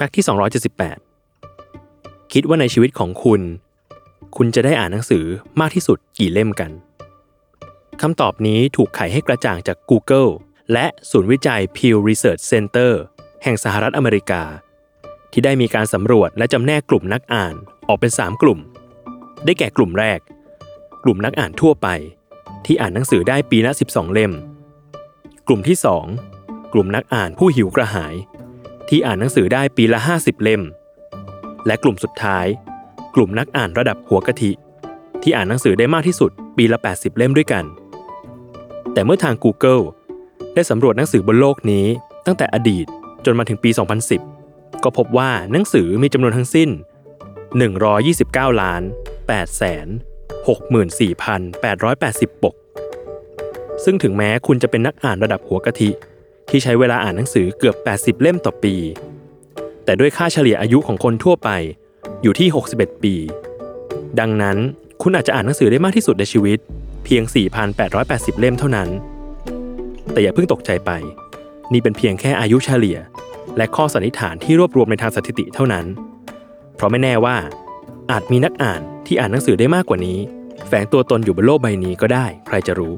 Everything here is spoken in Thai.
ฟกต์ที่ 278 คิดว่าในชีวิตของคุณ คุณจะได้อ่านหนังสือมากที่สุดกี่เล่มกันคำตอบนี้ถูกไขให้กระจ่างจาก Google และศูนย์วิจัย Pew Research Center แห่งสหรัฐอเมริกา ที่ได้มีการสำรวจและจำแนกกลุ่มนักอ่านออกเป็น 3 กลุ่ม ได้แก่กลุ่มแรก กลุ่มนักอ่านทั่วไป ที่อ่านหนังสือได้ปีละ 12 เล่ม กลุ่มที่ 2 กลุ่มนักอ่านผู้หิวกระหาย ที่อ่านหนังสือได้ปีละ 50 เล่ม และกลุ่มสุดท้าย กลุ่มนักอ่านระดับหัวกะทิ ที่อ่านหนังสือได้มากที่สุดปีละ 80 เล่มด้วยกัน แต่เมื่อทาง Google ได้สำรวจหนังสือบนโลกนี้ ตั้งแต่อดีตจนมาถึงปี 2010 ก็พบว่าหนังสือมีจำนวนทั้งสิ้น 129 ล้าน8แสน64,880 ปก ซึ่งถึงแม้คุณจะเป็นนักอ่านระดับหัวกะทิ ที่ใช้เวลาอ่านหนังสือเกือบ 80 เล่มต่อปี แต่ด้วยค่าเฉลี่ยอายุของคนทั่วไปอยู่ที่ 61 ปี ดังนั้นคุณอาจจะอ่านหนังสือได้มากที่สุดในชีวิต เพียง 4,880 เล่มเท่านั้น แต่อย่าเพิ่งตกใจไป นี่เป็นเพียงแค่อายุเฉลี่ย และข้อสันนิษฐานที่รวบรวมในทางสถิติเท่านั้น เพราะไม่แน่ว่า อาจมีนักอ่านที่อ่านหนังสือได้มากกว่านี้ แฝงตัวตนอยู่บนโลกใบนี้ก็ได้ ใครจะรู้